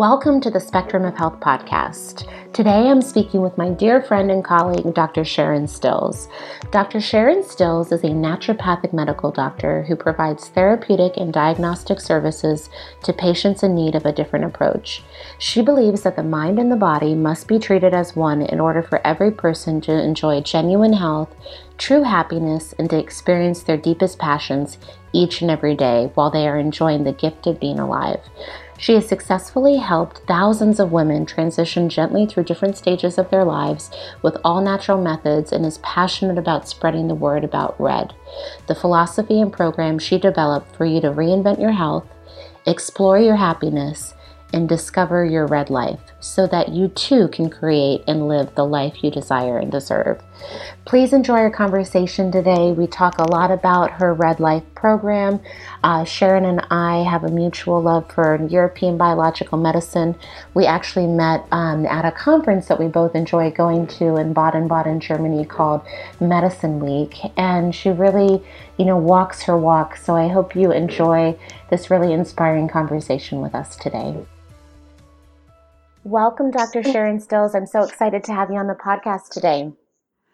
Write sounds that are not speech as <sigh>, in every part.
Welcome to the Spectrum of Health podcast. Today I'm speaking with my dear friend and colleague, Dr. Sharon Stills. Dr. Sharon Stills is a naturopathic medical doctor who provides therapeutic and diagnostic services to patients in need of a different approach. She believes that the mind and the body must be treated as one in order for every person to enjoy genuine health, true happiness, and to experience their deepest passions each and every day while they are enjoying the gift of being alive. She has successfully helped thousands of women transition gently through different stages of their lives with all natural methods and is passionate about spreading the word about RED, the philosophy and program she developed for you to reinvent your health, explore your happiness, and discover your red life so that you too can create and live the life you desire and deserve. Please enjoy our conversation today. We talk a lot about her Red Life program. Uh, Sharon and I have a mutual love for European biological medicine. We actually met um, at a conference that we both enjoy going to in Baden Baden, Germany called Medicine Week. And she really, you know, walks her walk. So I hope you enjoy this really inspiring conversation with us today. Welcome, Dr. <laughs> Sharon Stills. I'm so excited to have you on the podcast today.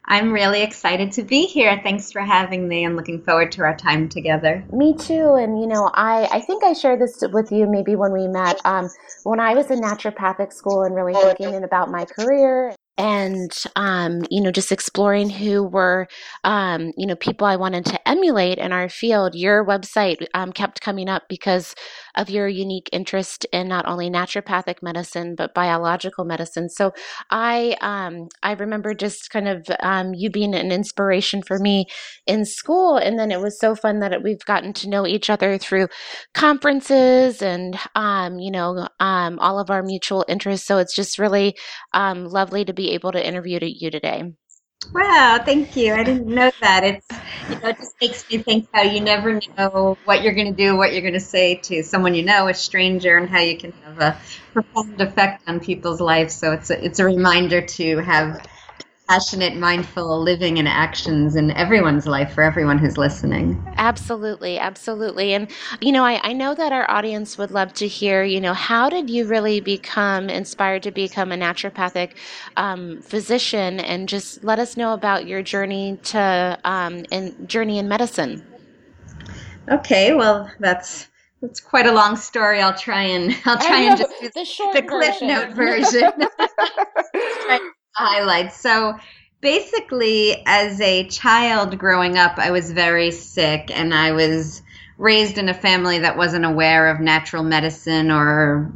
I'm really excited to be here. Thanks for having me. I'm looking forward to our time together. Me too. And you know, I I think I shared this with you maybe when we met. Um, when I was in naturopathic school and really thinking about my career and um, you know just exploring who were um, you know people i wanted to emulate in our field your website um, kept coming up because of your unique interest in not only naturopathic medicine but biological medicine so i um, i remember just kind of um, you being an inspiration for me in school and then it was so fun that we've gotten to know each other through conferences and um, you know all of our mutual interests so it's just really lovely to be able to interview you today. Wow, thank you. I didn't know that. It's you know, it just makes me think how you never know what you're going to do, what you're going to say to someone you know, a stranger, and how you can have a profound effect on people's lives. So it's a, it's a reminder to have passionate, mindful living and actions in everyone's life for everyone who's listening. Absolutely, absolutely. And, you know, I, I know that our audience would love to hear, you know, how did you really become inspired to become a naturopathic um, physician? And just let us know about your journey to um, in journey in medicine. Okay, well, that's that's quite a long story. I'll try and I'll try and just the, the cliff note version. <laughs> highlights. So basically, as a child growing up, I was very sick and I was raised in a family that wasn't aware of natural medicine or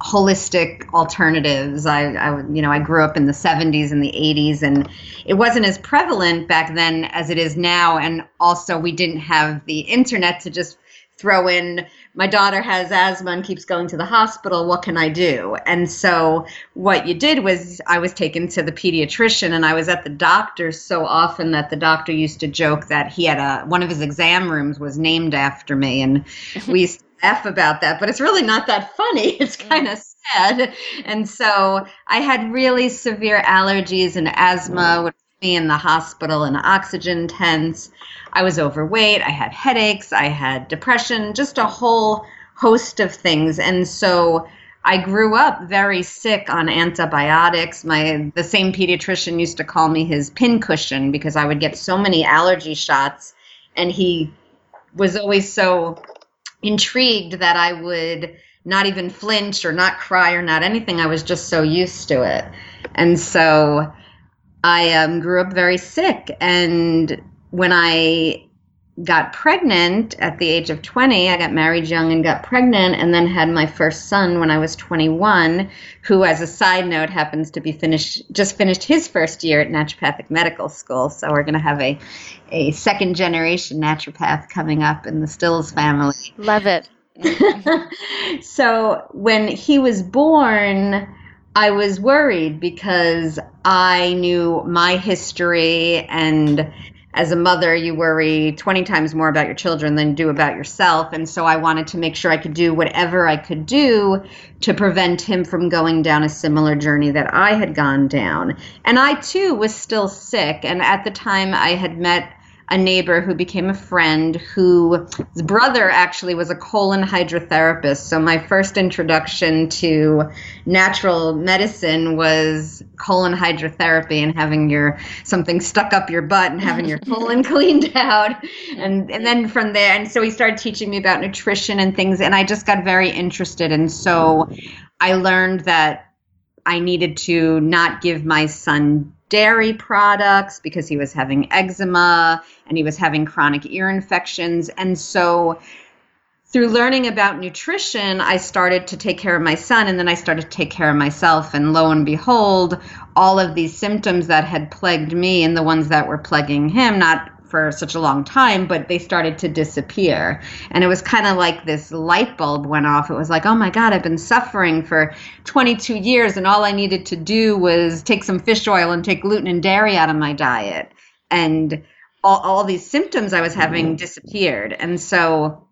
holistic alternatives. I, I, you know, I grew up in the 70s and the 80s, and it wasn't as prevalent back then as it is now. And also, we didn't have the internet to just throw in my daughter has asthma and keeps going to the hospital what can i do? And so what you did was i was taken to the pediatrician and i was at the doctor so often that the doctor used to joke that he had a one of his exam rooms was named after me and <laughs> we used to laugh about that but it's really not that funny. <laughs> It's mm. kind of sad. And so i had really severe allergies and asthma would me in the hospital in oxygen tents I was overweight, I had headaches, I had depression, just a whole host of things. And so I grew up very sick on antibiotics. My the same pediatrician used to call me his pincushion because I would get so many allergy shots and he was always so intrigued that I would not even flinch or not cry or not anything. I was just so used to it. And so I um, grew up very sick and when I got pregnant at the age of 20, I got married young and got pregnant, and then had my first son when I was 21, who, as a side note, happens to be finished just finished his first year at naturopathic medical school. So we're going to have a a second generation naturopath coming up in the Stills family. Love it. <laughs> so when he was born. I was worried because I knew my history and as a mother, you worry 20 times more about your children than you do about yourself. And so I wanted to make sure I could do whatever I could do to prevent him from going down a similar journey that I had gone down. And I too was still sick. And at the time, I had met a neighbor who became a friend whose brother actually was a colon hydrotherapist. So my first introduction to natural medicine was colon hydrotherapy and having your something stuck up your butt and having your colon <laughs> cleaned out. And and then from there and so he started teaching me about nutrition and things and I just got very interested and so I learned that I needed to not give my son dairy products because he was having eczema and he was having chronic ear infections. And so, through learning about nutrition, I started to take care of my son and then I started to take care of myself. And lo and behold, all of these symptoms that had plagued me and the ones that were plaguing him, not for such a long time, but they started to disappear. And it was kind of like this light bulb went off. It was like, oh my God, I've been suffering for 22 years, and all I needed to do was take some fish oil and take gluten and dairy out of my diet. And all, all these symptoms I was having mm-hmm. disappeared. And so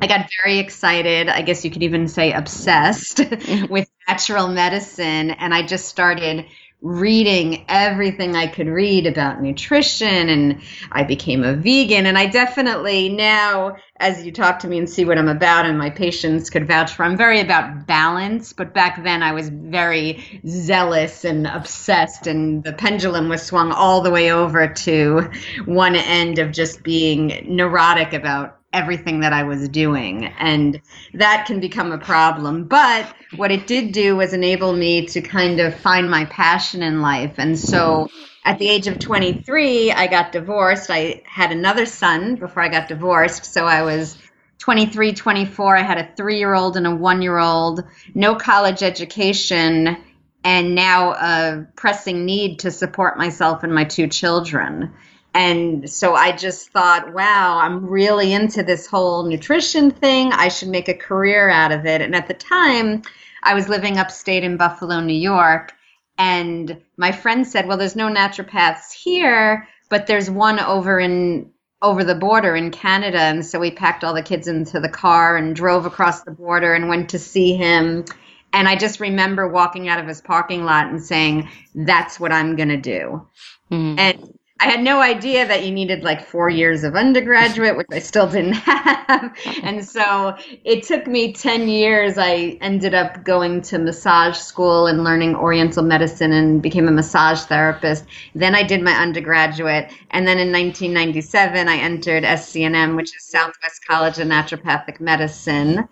I got very excited. I guess you could even say obsessed <laughs> mm-hmm. with natural medicine. And I just started reading everything I could read about nutrition and I became a vegan. And I definitely now as you talk to me and see what I'm about and my patients could vouch for I'm very about balance. But back then I was very zealous and obsessed and the pendulum was swung all the way over to one end of just being neurotic about everything that I was doing. And that can become a problem. But what it did do was enable me to kind of find my passion in life. And so at the age of 23, I got divorced. I had another son before I got divorced. So I was 23, 24. I had a three year old and a one year old, no college education, and now a pressing need to support myself and my two children. And so I just thought, wow, I'm really into this whole nutrition thing. I should make a career out of it. And at the time, I was living upstate in Buffalo, New York. And my friend said, well, there's no naturopaths here, but there's one over in over the border in Canada. And so we packed all the kids into the car and drove across the border and went to see him. And I just remember walking out of his parking lot and saying, that's what I'm going to do. Mm-hmm. And I had no idea that you needed like four years of undergraduate, which I still didn't <laughs> have. And so it took me 10 years. I ended up going to massage school and learning Oriental medicine and became a massage therapist. Then I did my undergraduate. And then in 1997, I entered SCNM, which is Southwest College of Naturopathic Medicine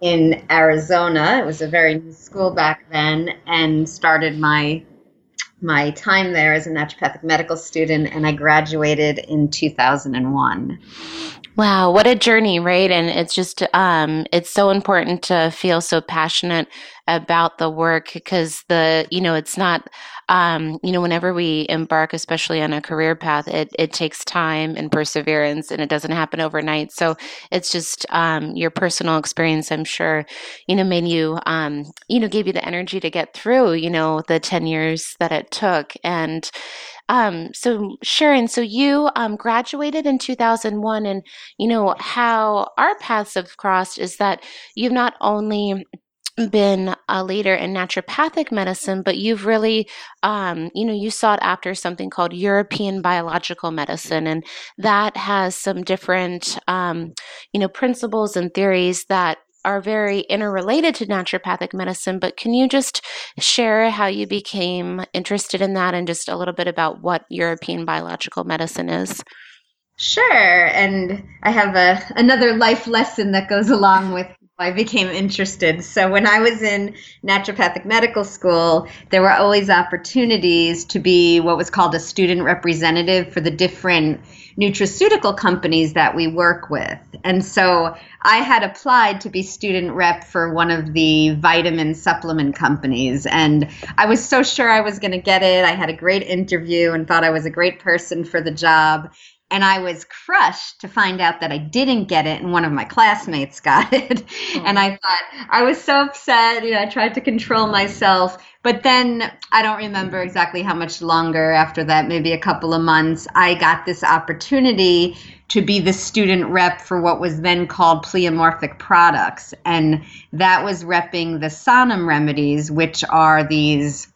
in Arizona. It was a very new school back then and started my my time there as a naturopathic medical student, and I graduated in 2001. Wow, what a journey, right? And it's just, um, it's so important to feel so passionate about the work because the, you know, it's not, um, you know, whenever we embark, especially on a career path, it, it takes time and perseverance and it doesn't happen overnight. So it's just, um, your personal experience, I'm sure, you know, made you, um, you know, gave you the energy to get through, you know, the 10 years that it took. And, um, so Sharon, so you um, graduated in 2001, and you know how our paths have crossed is that you've not only been a leader in naturopathic medicine, but you've really, um, you know, you sought after something called European biological medicine, and that has some different, um, you know, principles and theories that are very interrelated to naturopathic medicine, but can you just share how you became interested in that and just a little bit about what European biological medicine is? Sure. And I have a another life lesson that goes along with I became interested. So when I was in naturopathic medical school, there were always opportunities to be what was called a student representative for the different nutraceutical companies that we work with. And so I had applied to be student rep for one of the vitamin supplement companies. And I was so sure I was going to get it. I had a great interview and thought I was a great person for the job and I was crushed to find out that I didn't get it and one of my classmates got <laughs> it. Oh. And I thought I was so upset. You know, I tried to control myself. But then I don't remember exactly how much longer after that, maybe a couple of months, I got this opportunity to be the student rep for what was then called pleomorphic products. And that was repping the Sanum remedies, which are these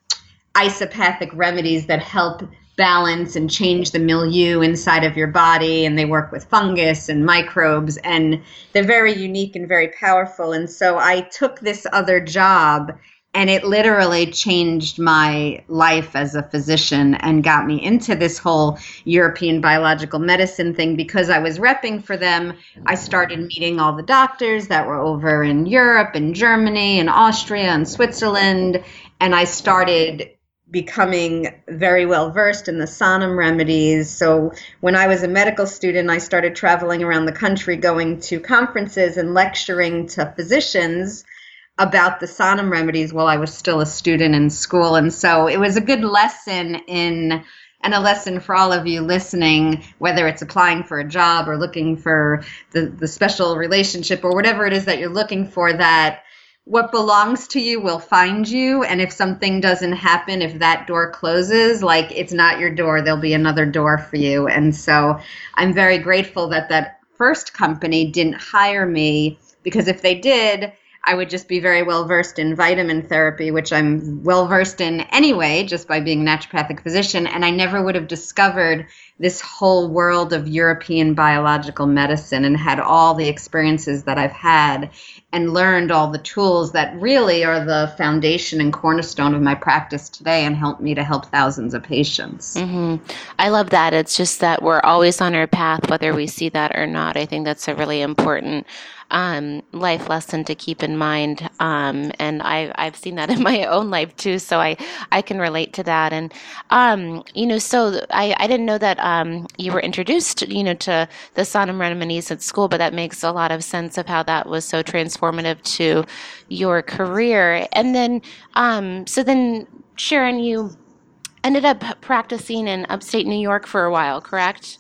isopathic remedies that help balance and change the milieu inside of your body and they work with fungus and microbes and they're very unique and very powerful and so I took this other job and it literally changed my life as a physician and got me into this whole European biological medicine thing because I was repping for them. I started meeting all the doctors that were over in Europe and Germany and Austria and Switzerland and I started becoming very well versed in the Sanum remedies. So when I was a medical student, I started traveling around the country going to conferences and lecturing to physicians about the Sanum remedies while I was still a student in school. And so it was a good lesson in and a lesson for all of you listening, whether it's applying for a job or looking for the, the special relationship or whatever it is that you're looking for, that what belongs to you will find you. And if something doesn't happen, if that door closes, like it's not your door, there'll be another door for you. And so I'm very grateful that that first company didn't hire me because if they did, I would just be very well versed in vitamin therapy, which I'm well versed in anyway, just by being a naturopathic physician. And I never would have discovered this whole world of European biological medicine and had all the experiences that I've had and learned all the tools that really are the foundation and cornerstone of my practice today and help me to help thousands of patients. Mm-hmm. I love that. It's just that we're always on our path, whether we see that or not. I think that's a really important um, life lesson to keep in mind. Um, and I, I've seen that <laughs> in my own life too, so I, I can relate to that. And, um, you know, so I, I didn't know that um, you were introduced, you know, to the Sanum remedies at school, but that makes a lot of sense of how that was so transformative to your career. And then, um, so then, Sharon, you ended up practicing in upstate New York for a while, correct?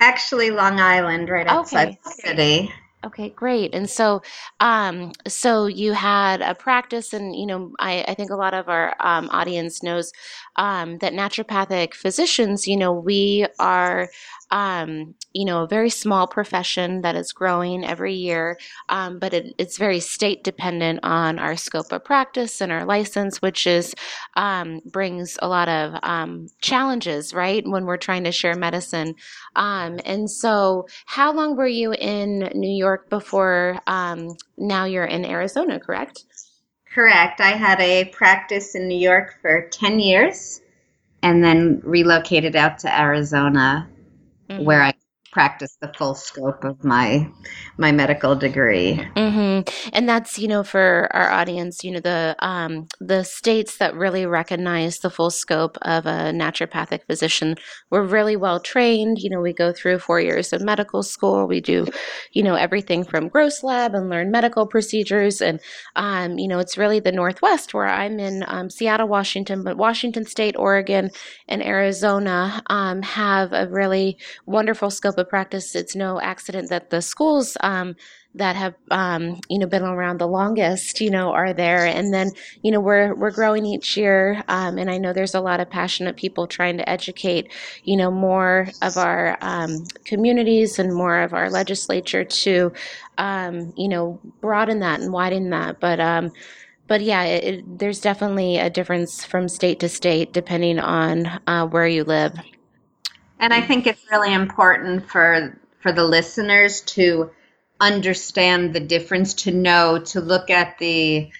Actually, Long Island, right outside okay. the city. Okay, great. And so, um, so you had a practice, and you know, I, I think a lot of our um, audience knows um, that naturopathic physicians, you know, we are um, you know, a very small profession that is growing every year, um, but it, it's very state dependent on our scope of practice and our license, which is um, brings a lot of um, challenges, right, when we're trying to share medicine. Um, and so, how long were you in New York before um, now you're in Arizona, correct? Correct. I had a practice in New York for 10 years and then relocated out to Arizona mm-hmm. where I practice the full scope of my my medical degree. Mm-hmm. And that's you know for our audience, you know the um, the states that really recognize the full scope of a naturopathic physician. We're really well trained. You know, we go through four years of medical school. We do, you know, everything from gross lab and learn medical procedures. And um, you know, it's really the Northwest where I'm in um, Seattle, Washington, but Washington State, Oregon, and Arizona um, have a really wonderful scope of practice, it's no accident that the schools um, that have um, you know been around the longest, you know, are there. And then you know we're we're growing each year, um, and I know there's a lot of passionate people trying to educate, you know, more of our um, communities and more of our legislature to, um, you know, broaden that and widen that. But um, but yeah, it, it, there's definitely a difference from state to state depending on uh, where you live. And I think it's really important for for the listeners to understand the difference, to know, to look at the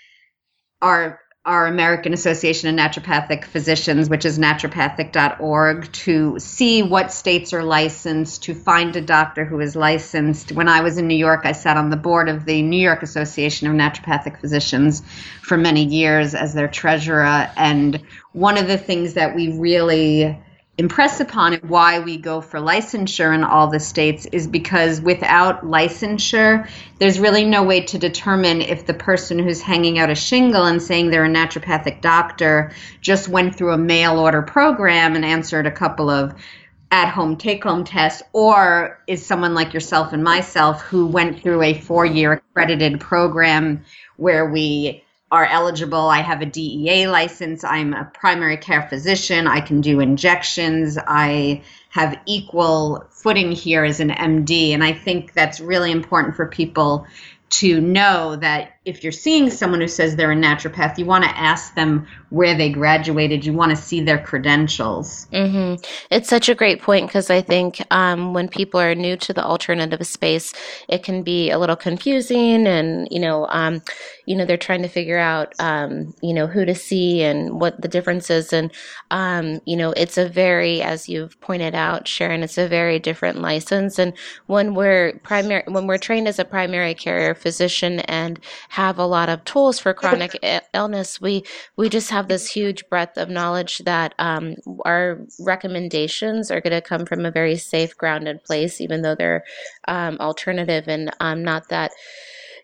our our American Association of Naturopathic Physicians, which is naturopathic.org, to see what states are licensed, to find a doctor who is licensed. When I was in New York, I sat on the board of the New York Association of Naturopathic Physicians for many years as their treasurer. And one of the things that we really impress upon it why we go for licensure in all the states is because without licensure, there's really no way to determine if the person who's hanging out a shingle and saying they're a naturopathic doctor just went through a mail order program and answered a couple of at home take home tests, or is someone like yourself and myself who went through a four year accredited program where we are eligible. I have a DEA license. I'm a primary care physician. I can do injections. I have equal footing here as an MD. And I think that's really important for people to know that if you're seeing someone who says they're a naturopath, you want to ask them where they graduated. You want to see their credentials. Mm-hmm. It's such a great point because I think um, when people are new to the alternative space, it can be a little confusing, and you know, um, you know, they're trying to figure out, um, you know, who to see and what the difference is, and um, you know, it's a very, as you've pointed out, Sharon, it's a very different license, and when we're primary, when we're trained as a primary care physician and have a lot of tools for chronic illness, we we just have this huge breadth of knowledge that um, our recommendations are going to come from a very safe, grounded place, even though they're um, alternative and um, not that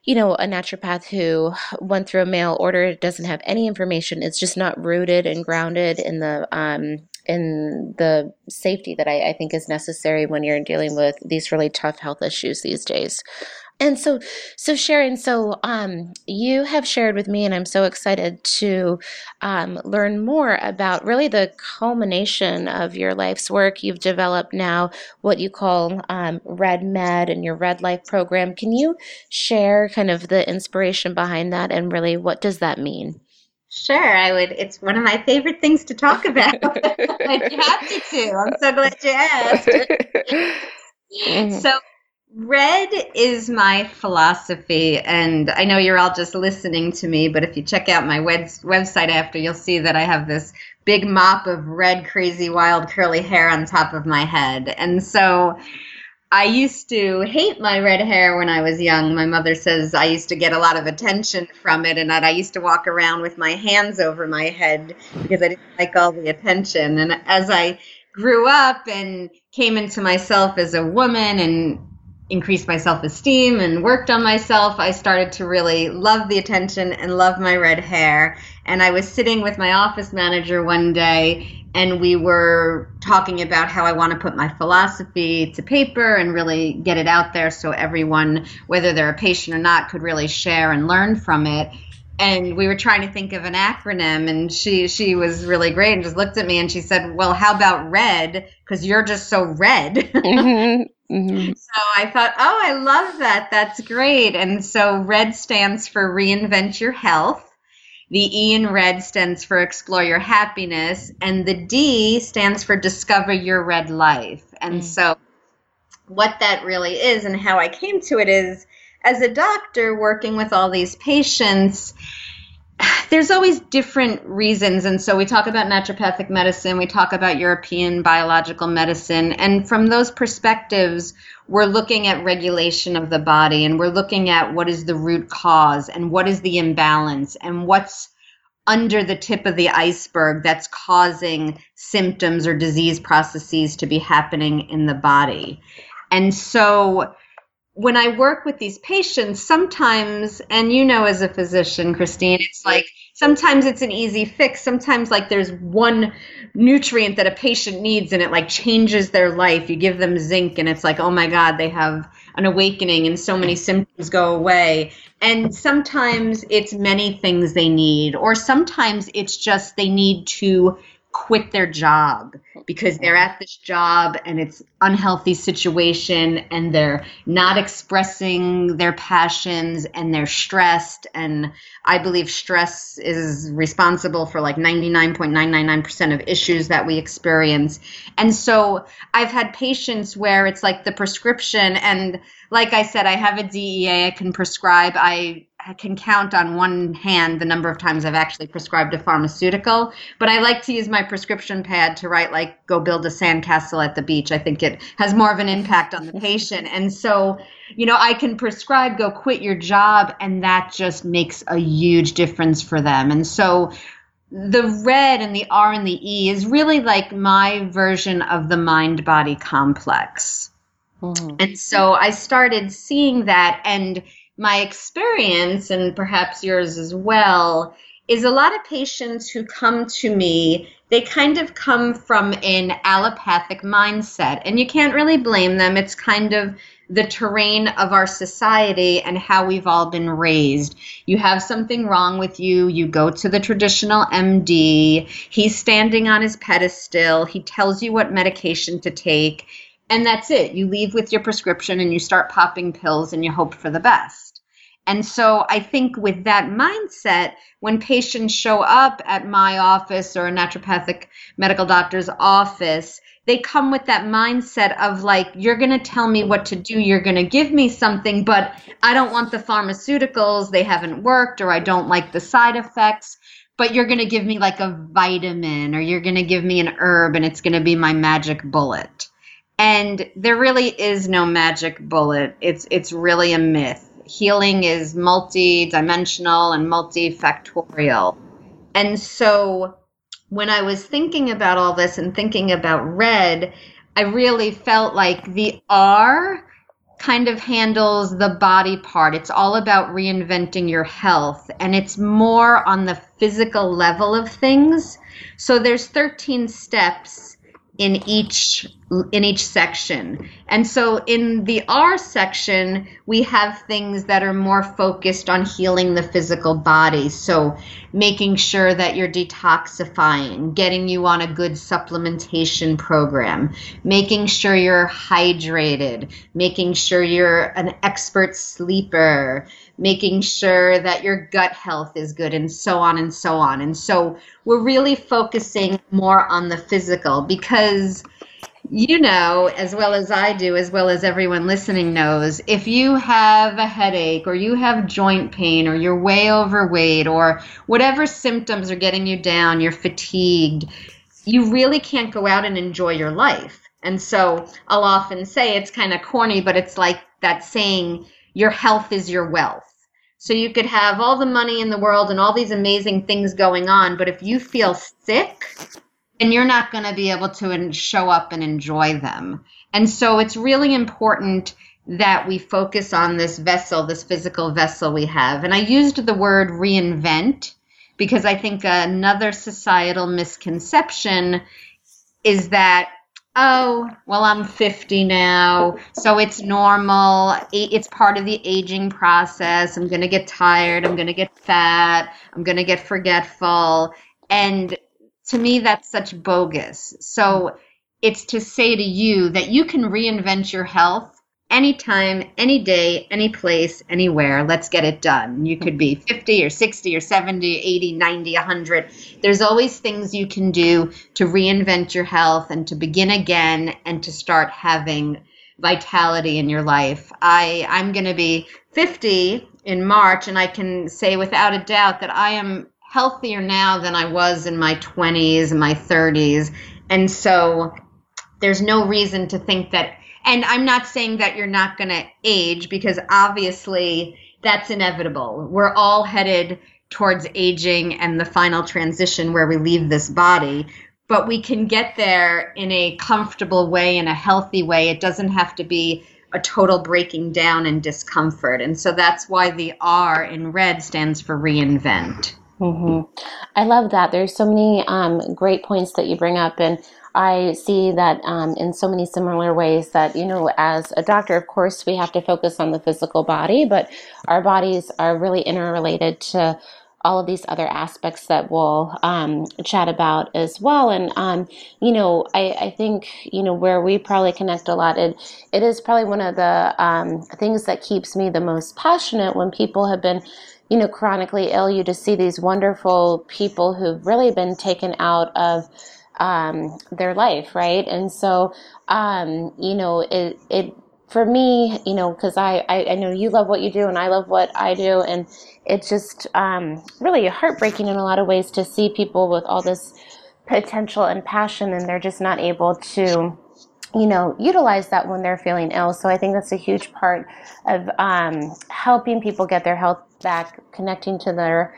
you know, a naturopath who went through a mail order doesn't have any information. It's just not rooted and grounded in the um, in the safety that I, I think is necessary when you're dealing with these really tough health issues these days. And so, so Sharon, so um, you have shared with me, and I'm so excited to um, learn more about really the culmination of your life's work. You've developed now what you call um, Red Med and your Red Life program. Can you share kind of the inspiration behind that, and really what does that mean? Sure, I would. It's one of my favorite things to talk about. I'd be happy to. I'm so glad you asked. <laughs> So, red is my philosophy, and I know you're all just listening to me, but if you check out my web- website after, you'll see that I have this big mop of red, crazy, wild, curly hair on top of my head. And so, I used to hate my red hair when I was young. My mother says I used to get a lot of attention from it, and that I used to walk around with my hands over my head because I didn't like all the attention. And as I grew up and came into myself as a woman and increased my self esteem and worked on myself, I started to really love the attention and love my red hair. And I was sitting with my office manager one day and we were talking about how I want to put my philosophy to paper and really get it out there so everyone, whether they're a patient or not, could really share and learn from it. And we were trying to think of an acronym, and she she was really great and just looked at me and she said, "Well, how about red? Because you're just so red." <laughs> mm-hmm. Mm-hmm. So I thought, oh, I love that. That's great. And so red stands for reinvent your health. The E in red stands for explore your happiness, and the D stands for discover your red life. And mm. so, what that really is and how I came to it is as a doctor working with all these patients, there's always different reasons. And so we talk about naturopathic medicine, we talk about European biological medicine. And from those perspectives, we're looking at regulation of the body and we're looking at what is the root cause and what is the imbalance and what's under the tip of the iceberg that's causing symptoms or disease processes to be happening in the body. And so when I work with these patients, sometimes, and you know, as a physician, Christine, it's like sometimes it's an easy fix. Sometimes, like, there's one nutrient that a patient needs and it like changes their life. You give them zinc, and it's like, oh my God, they have an awakening, and so many symptoms go away. And sometimes it's many things they need, or sometimes it's just they need to quit their job because they're at this job and it's unhealthy situation and they're not expressing their passions and they're stressed. And i believe stress is responsible for like 99.999% of issues that we experience. And so i've had patients where it's like the prescription and like i said i have a dea i can prescribe. I I can count on one hand the number of times I've actually prescribed a pharmaceutical, but I like to use my prescription pad to write like go build a sandcastle at the beach. I think it has more of an impact on the <laughs> patient. And so, you know, I can prescribe go quit your job and that just makes a huge difference for them. And so the red and the R and the E is really like my version of the mind body complex. Mm-hmm. And so I started seeing that and my experience, and perhaps yours as well, is a lot of patients who come to me, they kind of come from an allopathic mindset. And you can't really blame them. It's kind of the terrain of our society and how we've all been raised. You have something wrong with you, you go to the traditional MD, he's standing on his pedestal, he tells you what medication to take, and that's it. You leave with your prescription and you start popping pills and you hope for the best. And so I think with that mindset, when patients show up at my office or a naturopathic medical doctor's office, they come with that mindset of like, you're going to tell me what to do, you're going to give me something, but I don't want the pharmaceuticals, they haven't worked, or I don't like the side effects. But you're going to give me like a vitamin, or you're going to give me an herb, and it's going to be my magic bullet. And there really is no magic bullet. It's it's really a myth. Healing is multi-dimensional and multifactorial. And so when I was thinking about all this and thinking about red, I really felt like the R kind of handles the body part. It's all about reinventing your health and it's more on the physical level of things. So there's 13 steps in each in each section. And so in the R section, we have things that are more focused on healing the physical body. So making sure that you're detoxifying, getting you on a good supplementation program, making sure you're hydrated, making sure you're an expert sleeper, making sure that your gut health is good, and so on and so on. And so we're really focusing more on the physical because you know as well as I do, as well as everyone listening knows, if you have a headache or you have joint pain or you're way overweight or whatever symptoms are getting you down, you're fatigued, you really can't go out and enjoy your life. And so I'll often say it's kind of corny, but it's like that saying, your health is your wealth. So you could have all the money in the world and all these amazing things going on, but if you feel sick, then you're not going to be able to show up and enjoy them. And so it's really important that we focus on this vessel, this physical vessel we have. And I used the word reinvent because I think another societal misconception is that oh, well, I'm 50 now, so it's normal. It's part of the aging process. I'm going to get tired. I'm going to get fat. I'm going to get forgetful. And to me, that's such bogus. So it's to say to you that you can reinvent your health anytime, any day, any place, anywhere. Let's get it done. You could be <laughs> 50 or 60 or 70, 80, 90, 100. There's always things you can do to reinvent your health and to begin again and to start having vitality in your life. I I'm going to be 50 in March and I can say without a doubt that I am healthier now than I was in my 20s and my 30s. And so there's no reason to think that and I'm not saying that you're not going to age because obviously that's inevitable. We're all headed towards aging and the final transition where we leave this body. But we can get there in a comfortable way, in a healthy way. It doesn't have to be a total breaking down and discomfort. And so that's why the R in red stands for reinvent. Mm-hmm. I love that. There's so many um, great points that you bring up. And I see that um, in so many similar ways that, you know, as a doctor, of course, we have to focus on the physical body, but our bodies are really interrelated to all of these other aspects that we'll um, chat about as well. And, um, you know, I, I, think, you know, where we probably connect a lot, it, it is probably one of the um, things that keeps me the most passionate when people have been you know, chronically ill, you just see these wonderful people who've really been taken out of um, their life, right? And so, um, you know, it, it, for me, you know, because I, I, I, know you love what you do and I love what I do. And it's just um, really heartbreaking in a lot of ways to see people with all this potential and passion and they're just not able to you know, utilize that when they're feeling ill. So I think that's a huge part of um, helping people get their health back, connecting to their,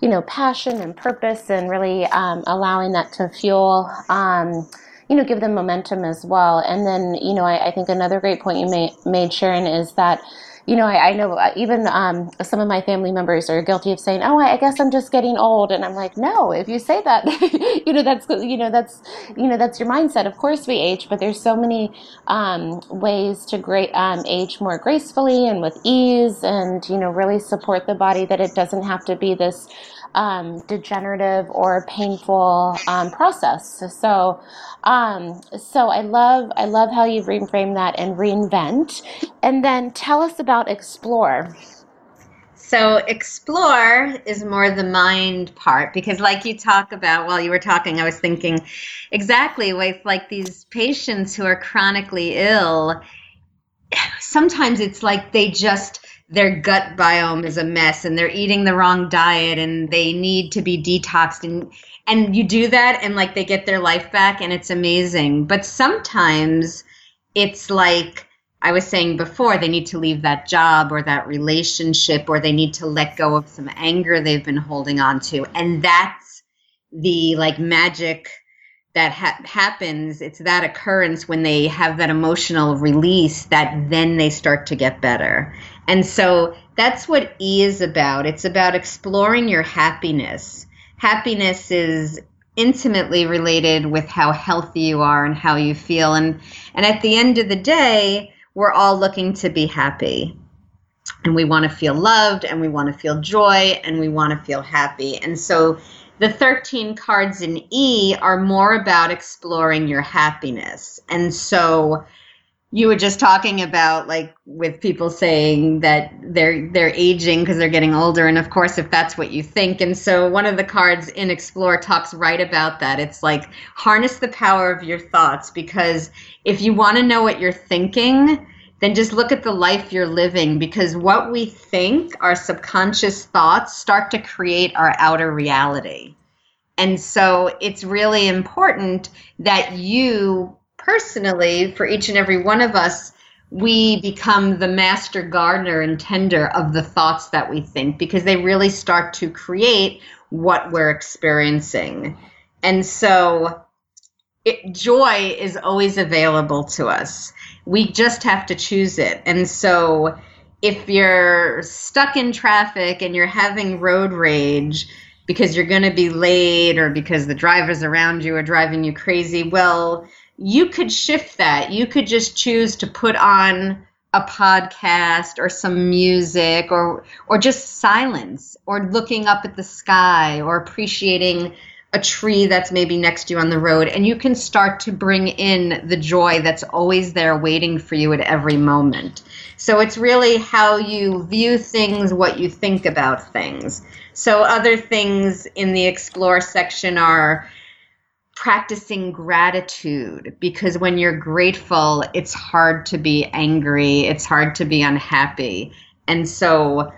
you know, passion and purpose, and really um, allowing that to fuel. Um, you know, give them momentum as well. And then, you know, I, I think another great point you made, made Sharon, is that you know, I, I know uh, even um, some of my family members are guilty of saying, "Oh, I guess I'm just getting old," and I'm like, "No, if you say that, <laughs> you know, that's you know, that's you know, that's your mindset. Of course, we age, but there's so many um, ways to great um, age more gracefully and with ease, and you know, really support the body that it doesn't have to be this um, degenerative or painful um, process. So, um, so I love I love how you reframe that and reinvent, and then tell us about explore. So explore is more the mind part because like you talk about while you were talking I was thinking exactly with like these patients who are chronically ill sometimes it's like they just their gut biome is a mess and they're eating the wrong diet and they need to be detoxed and and you do that and like they get their life back and it's amazing but sometimes it's like I was saying before, they need to leave that job or that relationship, or they need to let go of some anger they've been holding on to. And that's the like magic that ha- happens. It's that occurrence when they have that emotional release that then they start to get better. And so that's what E is about. It's about exploring your happiness. Happiness is intimately related with how healthy you are and how you feel. And, and at the end of the day, we're all looking to be happy and we want to feel loved and we want to feel joy and we want to feel happy. And so the 13 cards in E are more about exploring your happiness. And so you were just talking about like with people saying that they're they're aging because they're getting older. And of course if that's what you think. And so one of the cards in explore talks right about that. It's like harness the power of your thoughts. Because if you want to know what you're thinking then just look at the life you're living because what we think our subconscious thoughts start to create our outer reality and so it's really important that you personally, for each and every one of us, we become the master gardener and tender of the thoughts that we think because they really start to create what we're experiencing. And so it, joy is always available to us. We just have to choose it. And so if you're stuck in traffic and you're having road rage because you're going to be late or because the drivers around you are driving you crazy, well, you could shift that. You could just choose to put on a podcast or some music or or just silence or looking up at the sky or appreciating a tree that's maybe next to you on the road and you can start to bring in the joy that's always there waiting for you at every moment. So it's really how you view things, what you think about things. So other things in the explore section are practicing gratitude because when you're grateful, it's hard to be angry, it's hard to be unhappy. And so,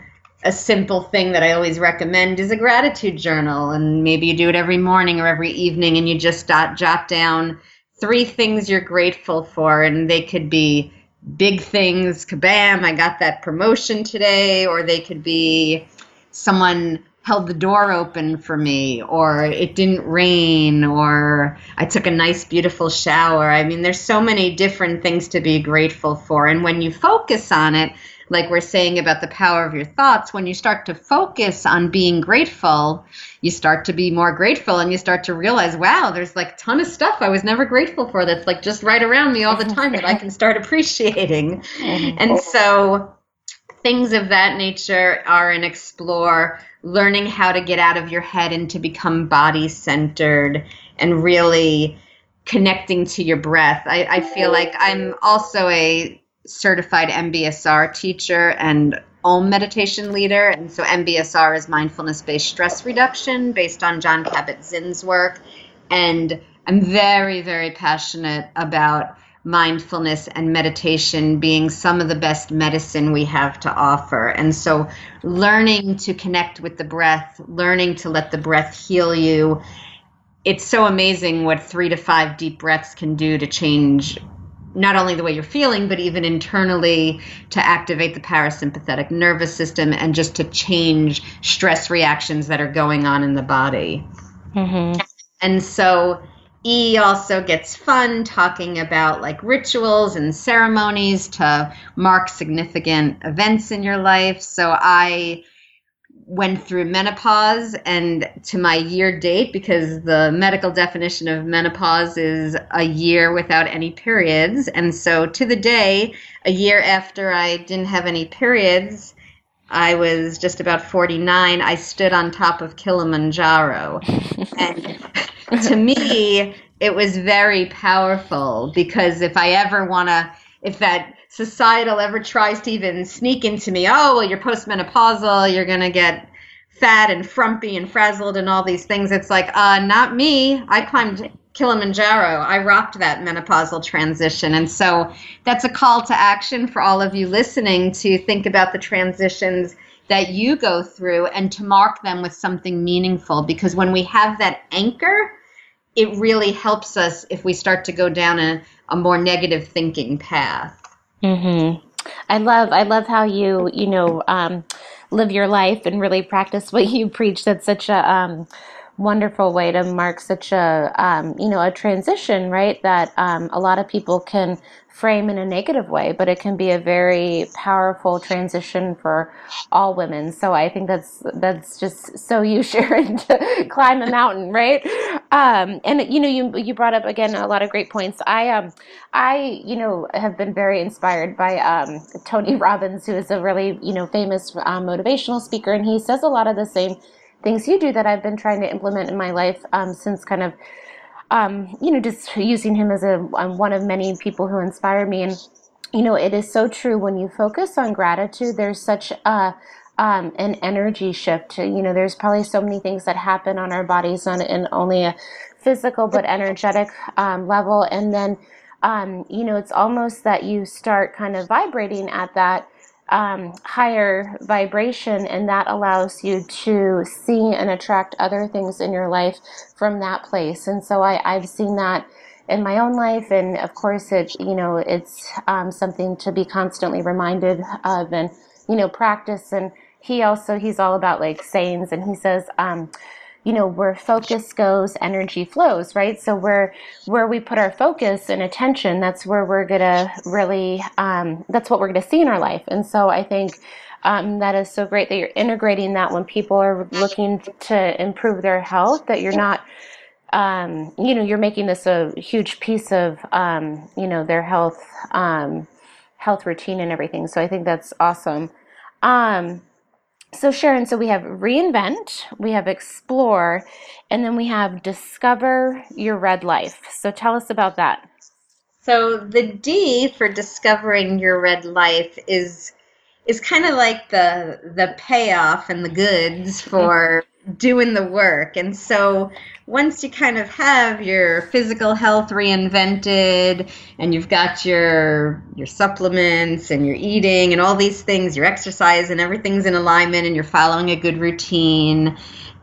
a simple thing that I always recommend is a gratitude journal. And maybe you do it every morning or every evening, and you just jot, jot down three things you're grateful for. And they could be big things, kabam, I got that promotion today, or they could be someone held the door open for me or it didn't rain or I took a nice beautiful shower. I mean there's so many different things to be grateful for and when you focus on it like we're saying about the power of your thoughts when you start to focus on being grateful you start to be more grateful and you start to realize wow there's like a ton of stuff i was never grateful for that's like just right around me all the time that i can start <laughs> appreciating mm-hmm. and so things of that nature are an explore learning how to get out of your head and to become body centered and really connecting to your breath. I, I feel like I'm also a certified MBSR teacher and Om meditation leader. And so MBSR is mindfulness based stress reduction based on Jon Kabat Zinn's work. And I'm very, very passionate about mindfulness and meditation being some of the best medicine we have to offer. And so, learning to connect with the breath, learning to let the breath heal you. It's so amazing what three to five deep breaths can do to change not only the way you're feeling, but even internally to activate the parasympathetic nervous system and just to change stress reactions that are going on in the body. Mm-hmm. And so, E also gets fun talking about like rituals and ceremonies to mark significant events in your life. So I went through menopause and to my year date because the medical definition of menopause is a year without any periods. And so to the day, a year after I didn't have any periods, I was just about 49. I stood on top of Kilimanjaro. <laughs> and to me, it was very powerful because if I ever want to, if that societal ever tries to even sneak into me, oh, well, you're postmenopausal, you're going to get fat and frumpy and frazzled and all these things. It's like, uh, not me. I climbed Kilimanjaro. I rocked that menopausal transition. And so that's a call to action for all of you listening to think about the transitions that you go through and to mark them with something meaningful because when we have that anchor, it really helps us if we start to go down a, a more negative thinking path. Mm-hmm. I love I love how you you know um, live your life and really practice what you preach. That's such a um, wonderful way to mark such a um, you know a transition, right? That um, a lot of people can frame in a negative way, but it can be a very powerful transition for all women. So I think that's that's just so <laughs> you Sharon to climb a mountain, right? Um, and you know you you brought up again a lot of great points. I um I you know have been very inspired by um, Tony <laughs> Robbins, who is a really you know famous um, motivational speaker, and he says a lot of the same things you do that I've been trying to implement in my life um, since kind of um, you know, just using him as a um, one of many people who inspire me. And you know, it is so true when you focus on gratitude. There's such a um, an energy shift. You know, there's probably so many things that happen on our bodies on in only a physical but energetic um, level, and then um, you know, it's almost that you start kind of vibrating at that um, higher vibration, and that allows you to see and attract other things in your life from that place. And so I, I've seen that in my own life, and of course, it you know it's um, something to be constantly reminded of, and you know practice. And he also he's all about like sayings, and he says. Um, you know where focus goes energy flows right? So where where we put our focus and attention that's where we're gonna really um, that's what we're gonna see in our life. And so i think um, that is so great that you're integrating that when people are looking to improve their health that you're not um, you know you're making this a huge piece of um, you know their health um, health routine and everything. So i think that's awesome. Um, so, Sharon, so we have reinvent, we have explore, and then we have discover your red life. So, tell us about that. So, the D for discovering your red life is is kind of like the the payoff and the goods mm-hmm. for doing the work. And so once you kind of have your physical health reinvented and you've got your your supplements and your eating and all these things, your exercise and everything's in alignment and you're following a good routine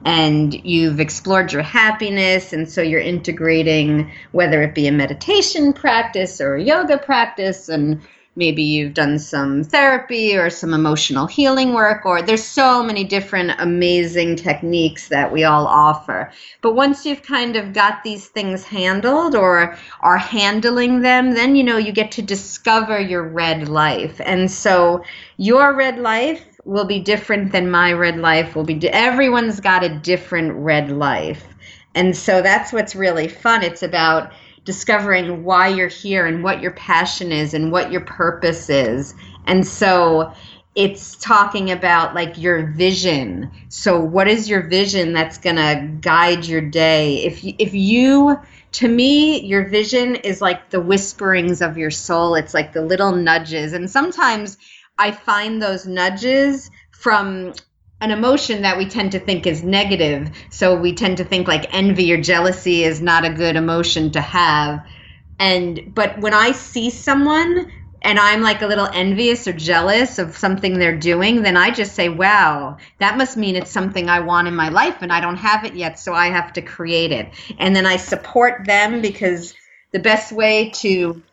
and you've explored your happiness and so you're integrating whether it be a meditation practice or a yoga practice and maybe you've done some therapy or some emotional healing work or there's so many different amazing techniques that we all offer. But once you've kind of got these things handled or are handling them then you know you get to discover your red life. And so your red life will be different than my red life will be. Di- everyone's got a different red life. And so that's what's really fun. It's about discovering why you're here and what your passion is and what your purpose is. And so it's talking about like your vision. So what is your vision that's going to guide your day? If you, if you to me your vision is like the whisperings of your soul. It's like the little nudges. And sometimes I find those nudges from an emotion that we tend to think is negative. So we tend to think like envy or jealousy is not a good emotion to have. And but when I see someone and I'm like a little envious or jealous of something they're doing, then I just say, wow, that must mean it's something I want in my life and I don't have it yet, so I have to create it. And then I support them because the best way to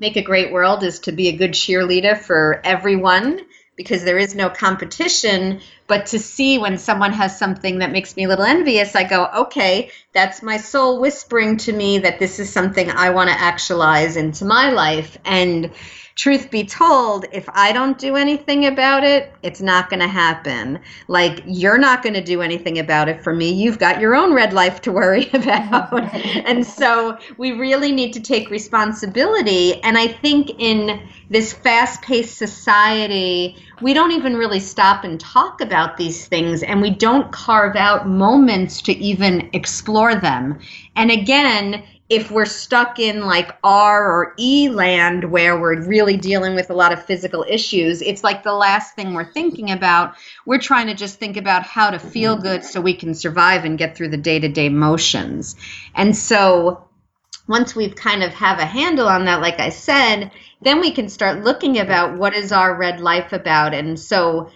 make a great world is to be a good cheerleader for everyone because there is no competition. But to see when someone has something that makes me a little envious, I go, okay, that's my soul whispering to me that this is something I want to actualize into my life. And truth be told, if I don't do anything about it, it's not going to happen. Like, you're not going to do anything about it for me. You've got your own red life to worry <laughs> about. and so we really need to take responsibility. And I think in this fast paced society, we don't even really stop and talk about these things, and we don't carve out moments to even explore them. And again, if we're stuck in like R or E land where we're really dealing with a lot of physical issues, it's like the last thing we're thinking about. We're trying to just think about how to feel good so we can survive and get through the day to day motions. And so once we've kind of have a handle on that, like I said, then we can start looking about what is our red life about. And so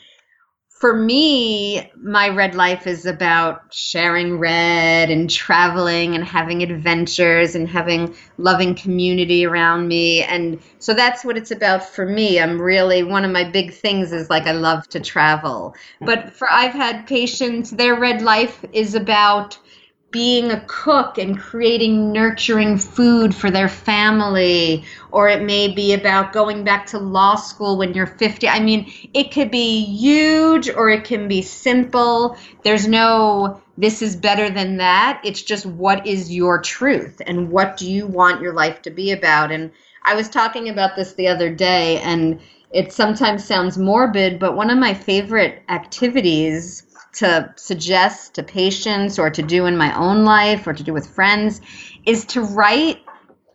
for me, my red life is about sharing red and traveling and having adventures and having loving community around me. And so that's what it's about for me. I'm really one of my big things is like I love to travel. But for I've had patients, their red life is about being a cook and creating nurturing food for their family, or it may be about going back to law school when you're 50. I mean, it could be huge or it can be simple. There's no, this is better than that. It's just what is your truth and what do you want your life to be about? And I was talking about this the other day, and it sometimes sounds morbid, but one of my favorite activities to suggest to patients or to do in my own life or to do with friends is to write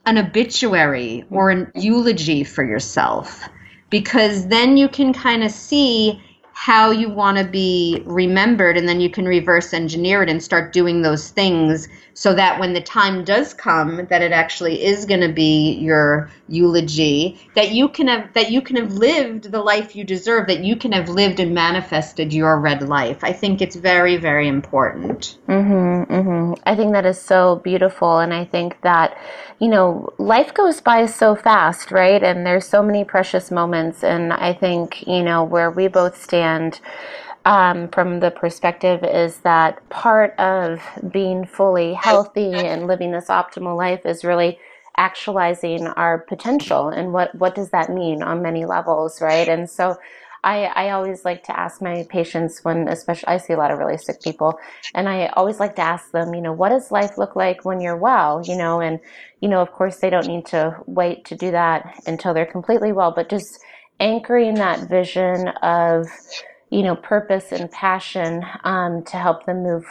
an obituary or an eulogy for yourself because then you can kind of see how you want to be remembered and then you can reverse engineer it and start doing those things so that when the time does come that it actually is going to be your eulogy that you can have that you can have lived the life you deserve that you can have lived and manifested your red life. I think it's very very important. Mm-hmm, mm-hmm. i think that is so beautiful and i think that you know life goes by so fast right? And there's so many precious moments and i think you know where we both stand um, from the perspective is that part of being fully healthy and living this optimal life is really actualizing our potential and what what does that mean on many levels right? And so I, I always like to ask my patients when especially I see a lot of really sick people and I always like to ask them, you know, what does life look like when you're well, you know, and you know, of course they don't need to wait to do that until they're completely well, but just anchoring that vision of you know, purpose and passion um, to help them move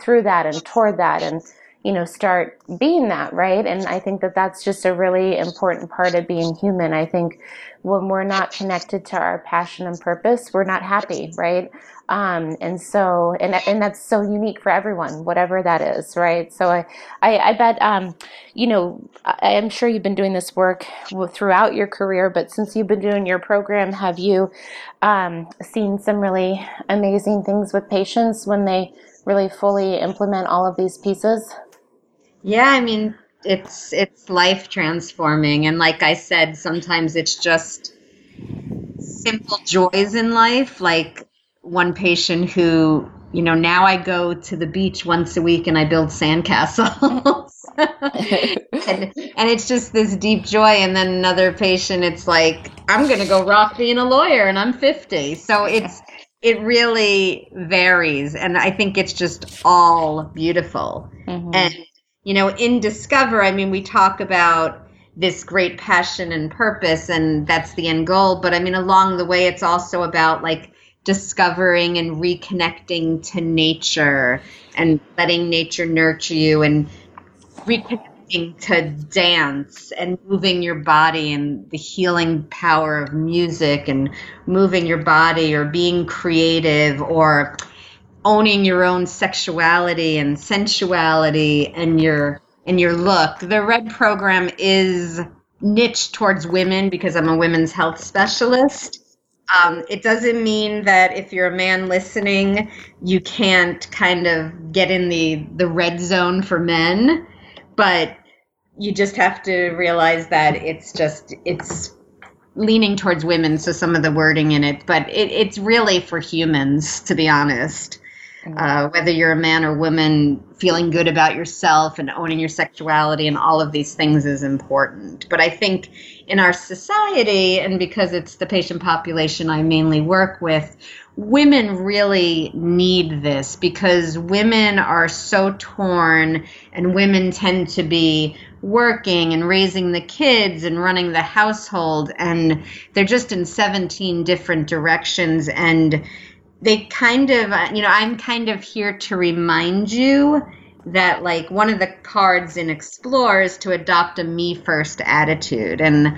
through that and toward that. And, you know, start being that, right? And I think that that's just a really important part of being human. I think when we're not connected to our passion and purpose, we're not happy, right? Um, and so, and, and that's so unique for everyone, whatever that is, right? So I, I, I bet, um, you know, I am sure you've been doing this work throughout your career, but since you've been doing your program, have you um, seen some really amazing things with patients when they really fully implement all of these pieces? Yeah, I mean, it's it's life transforming, and like I said, sometimes it's just simple joys in life, like one patient who, you know, now I go to the beach once a week and I build sandcastles. <laughs> and, and it's just this deep joy. And then another patient, it's like, I'm going to go rock being a lawyer and I'm 50. So it's, it really varies. And I think it's just all beautiful. Mm-hmm. And, you know, in Discover, I mean, we talk about this great passion and purpose, and that's the end goal. But I mean, along the way, it's also about like, discovering and reconnecting to nature and letting nature nurture you and reconnecting to dance and moving your body and the healing power of music and moving your body or being creative or owning your own sexuality and sensuality and your and your look. The red program is niche towards women because I'm a women's health specialist um, it doesn't mean that if you're a man listening, you can't kind of get in the the red zone for men, but you just have to realize that it's just it's leaning towards women, so some of the wording in it, but it, it's really for humans, to be honest. Uh, whether you're a man or woman, feeling good about yourself and owning your sexuality and all of these things is important. But I think in our society, and because it's the patient population I mainly work with, women really need this because women are so torn and women tend to be working and raising the kids and running the household and they're just in 17 different directions and they kind of, uh, you know, I'm kind of here to remind you that like one of the cards in explore is to adopt a me first attitude. And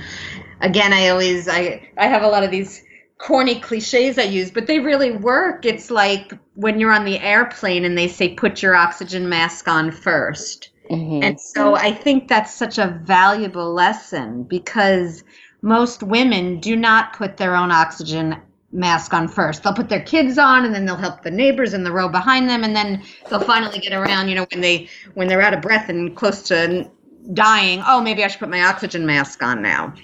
again i always i i have a lot of these corny cliches i use but they really work. It's like when you're on the airplane and they say put your oxygen mask on 1st mm-hmm. and so i think that's such a valuable lesson because most women do not put their own oxygen mask on first. They'll put their kids on and then they'll help the neighbors in the row behind them and then they'll finally get around, you know, when they when they're out of breath and close to dying, oh, maybe I should put my oxygen mask on now.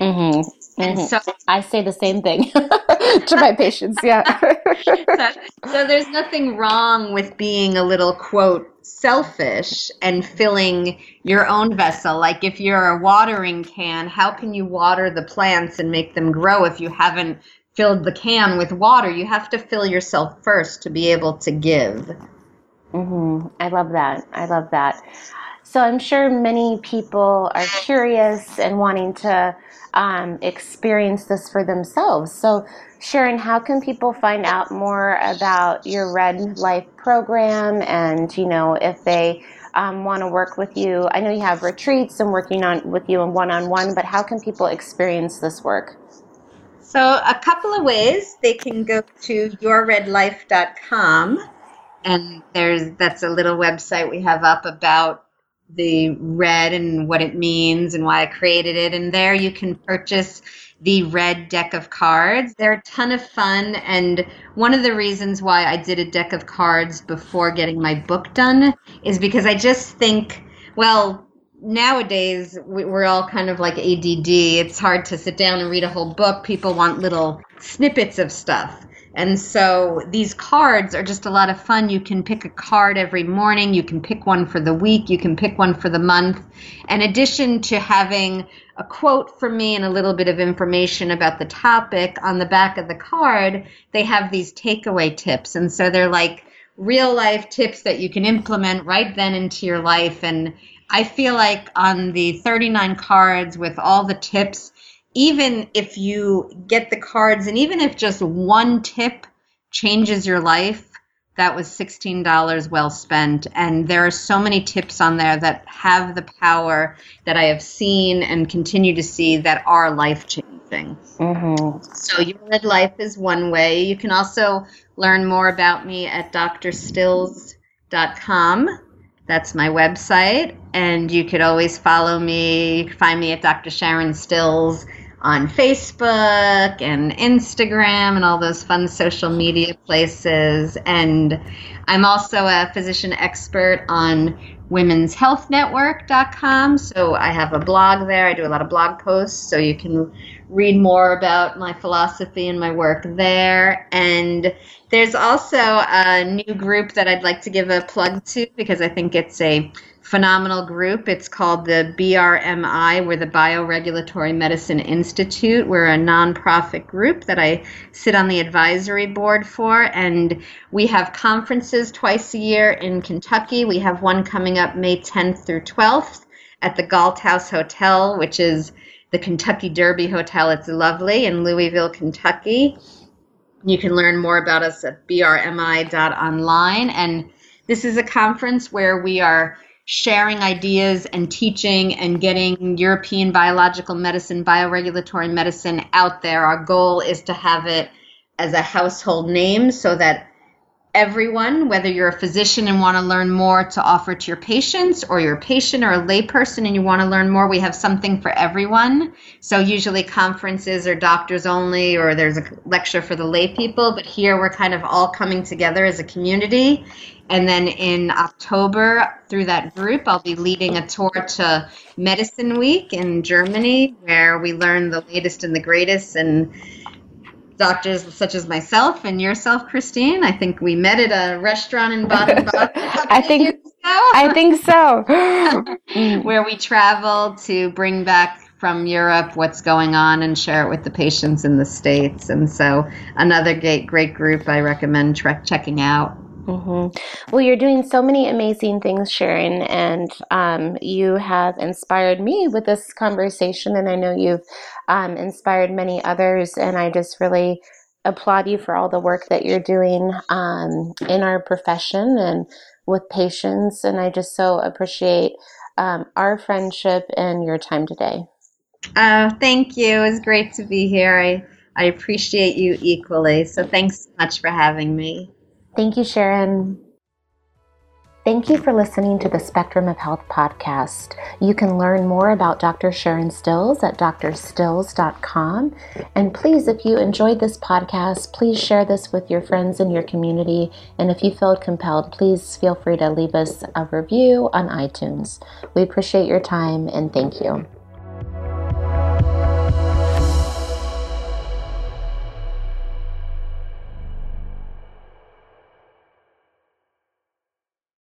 Mm-hmm. And mm-hmm. so I say the same thing <laughs> to my patients. Yeah. <laughs> so, so there's nothing wrong with being a little quote selfish and filling your own vessel. Like if you're a watering can, how can you water the plants and make them grow if you haven't filled the can with water. You have to fill yourself first to be able to give. Mm-hmm. I love that. I love that. So I'm sure many people are curious and wanting to um, experience this for themselves. So, Sharon, how can people find out more about your Red Life program? And you know, if they um, want to work with you, I know you have retreats and working on with you in one on one. But how can people experience this work? So, a couple of ways they can go to yourredlife.com, and there's that's a little website we have up about the red and what it means and why I created it. And there you can purchase the red deck of cards. They're a ton of fun. And one of the reasons why I did a deck of cards before getting my book done is because I just think, well, nowadays we're all kind of like ADD. It's hard to sit down and read a whole book. People want little snippets of stuff. And so these cards are just a lot of fun. You can pick a card every morning. You can pick one for the week. You can pick one for the month. In addition to having a quote from me and a little bit of information about the topic on the back of the card, they have these takeaway tips. And so they're like real life tips that you can implement right then into your life. And I feel like on the 39 cards with all the tips, even if you get the cards and even if just one tip changes your life, that was $16 well spent. And there are so many tips on there that have the power that I have seen and continue to see that are life changing. Mm-hmm. So, Your Red Life is one way. You can also learn more about me at drstills.com. That's my website. And you could always follow me. You can find me at Dr. Sharon Stills on Facebook and Instagram and all those fun social media places. And I'm also a physician expert on womenshealthnetwork.com. So I have a blog there. I do a lot of blog posts. So you can read more about my philosophy and my work there. And there's also a new group that I'd like to give a plug to because I think it's a phenomenal group. It's called the BRMI, we're the Bioregulatory Medicine Institute. We're a nonprofit group that I sit on the advisory board for, and we have conferences twice a year in Kentucky. We have one coming up May 10th through 12th at the Galt House Hotel, which is the Kentucky Derby Hotel. It's lovely in Louisville, Kentucky. You can learn more about us at brmi.online. And this is a conference where we are sharing ideas and teaching and getting European biological medicine, bioregulatory medicine out there. Our goal is to have it as a household name so that everyone, whether you're a physician and want to learn more to offer to your patients, or you're a patient or a layperson and you want to learn more, we have something for everyone. So usually conferences are doctors only, or there's a lecture for the lay people, but here we're kind of all coming together as a community. And then in October, through that group, I'll be leading a tour to Medicine Week in Germany, where we learn the latest and the greatest and doctors such as myself and yourself, Christine. I think we met at a restaurant in Baden Baden. <laughs> I think I think so. <laughs> <laughs> Where we travel to bring back from Europe what's going on and share it with the patients in the states. And so another great great group I recommend tre- checking out. Mm-hmm. Well, you're doing so many amazing things, Sharon, and um, you have inspired me with this conversation, and I know you've um, inspired many others. And I just really applaud you for all the work that you're doing um, in our profession and with patients. And I just so appreciate um, our friendship and your time today. Uh, thank you. It was great to be here. I, I appreciate you equally. So thanks so much for having me. Thank you, Sharon. Thank you for listening to the Spectrum of Health podcast. You can learn more about Dr. Sharon Stills at drstills.com. And please, if you enjoyed this podcast, please share this with your friends in your community. And if you feel compelled, please feel free to leave us a review on iTunes. We appreciate your time and thank you.